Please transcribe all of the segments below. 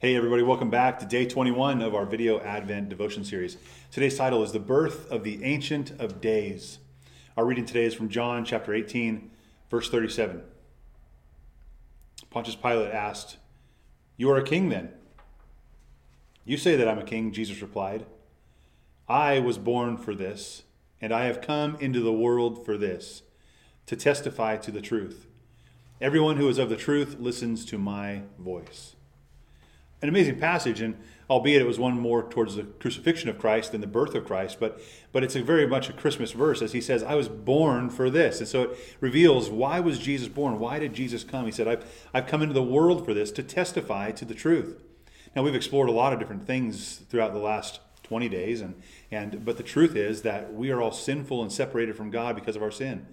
Hey, everybody, welcome back to day 21 of our video Advent devotion series. Today's title is The Birth of the Ancient of Days. Our reading today is from John chapter 18, verse 37. Pontius Pilate asked, You are a king then? You say that I'm a king, Jesus replied. I was born for this, and I have come into the world for this, to testify to the truth. Everyone who is of the truth listens to my voice an amazing passage, and albeit it was one more towards the crucifixion of Christ than the birth of Christ, but but it's a very much a Christmas verse as he says, "I was born for this," and so it reveals why was Jesus born? Why did Jesus come? He said, "I've I've come into the world for this to testify to the truth." Now we've explored a lot of different things throughout the last 20 days, and and but the truth is that we are all sinful and separated from God because of our sin.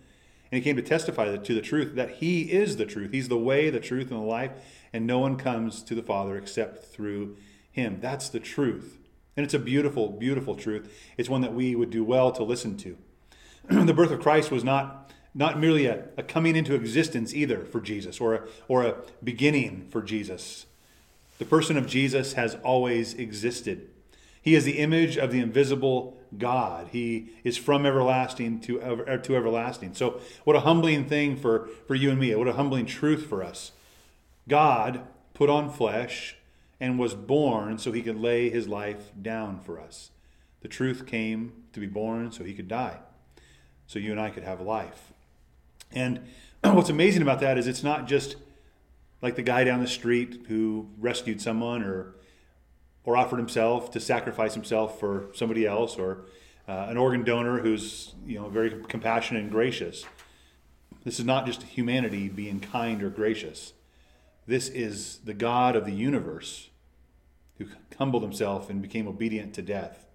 And he came to testify to the truth that he is the truth. He's the way, the truth, and the life and no one comes to the Father except through him. That's the truth. And it's a beautiful, beautiful truth. It's one that we would do well to listen to. the birth of Christ was not, not merely a, a, coming into existence either for Jesus or a, or a beginning for Jesus. The person of Jesus has always existed. He is the image of the invisible God. He is from everlasting to, ever, er, to everlasting. So, what a humbling thing for, for you and me. What a humbling truth for us. God put on flesh and was born so he could lay his life down for us. The truth came to be born so he could die, so you and I could have life. And what's amazing about that is it's not just like the guy down the street who rescued someone or or offered himself to sacrifice himself for somebody else or uh, an organ donor who's you know very compassionate and gracious. This is not just humanity being kind or gracious. This is the God of the universe who humbled himself and became obedient to death.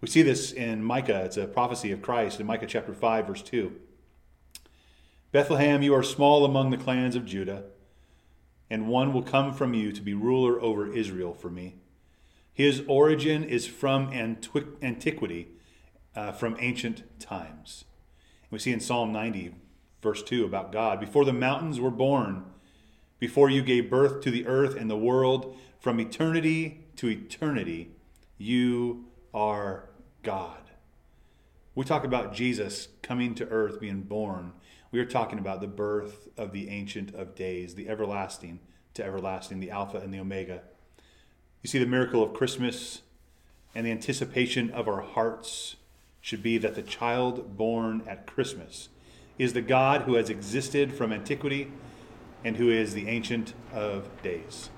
We see this in Micah. It's a prophecy of Christ in Micah chapter 5, verse 2. Bethlehem, you are small among the clans of Judah, and one will come from you to be ruler over Israel for me. His origin is from antiquity, uh, from ancient times. We see in Psalm 90, verse 2, about God. Before the mountains were born, before you gave birth to the earth and the world, from eternity to eternity, you are God. We talk about Jesus coming to earth, being born. We are talking about the birth of the Ancient of Days, the everlasting to everlasting, the Alpha and the Omega. You see, the miracle of Christmas and the anticipation of our hearts should be that the child born at Christmas is the God who has existed from antiquity and who is the Ancient of Days.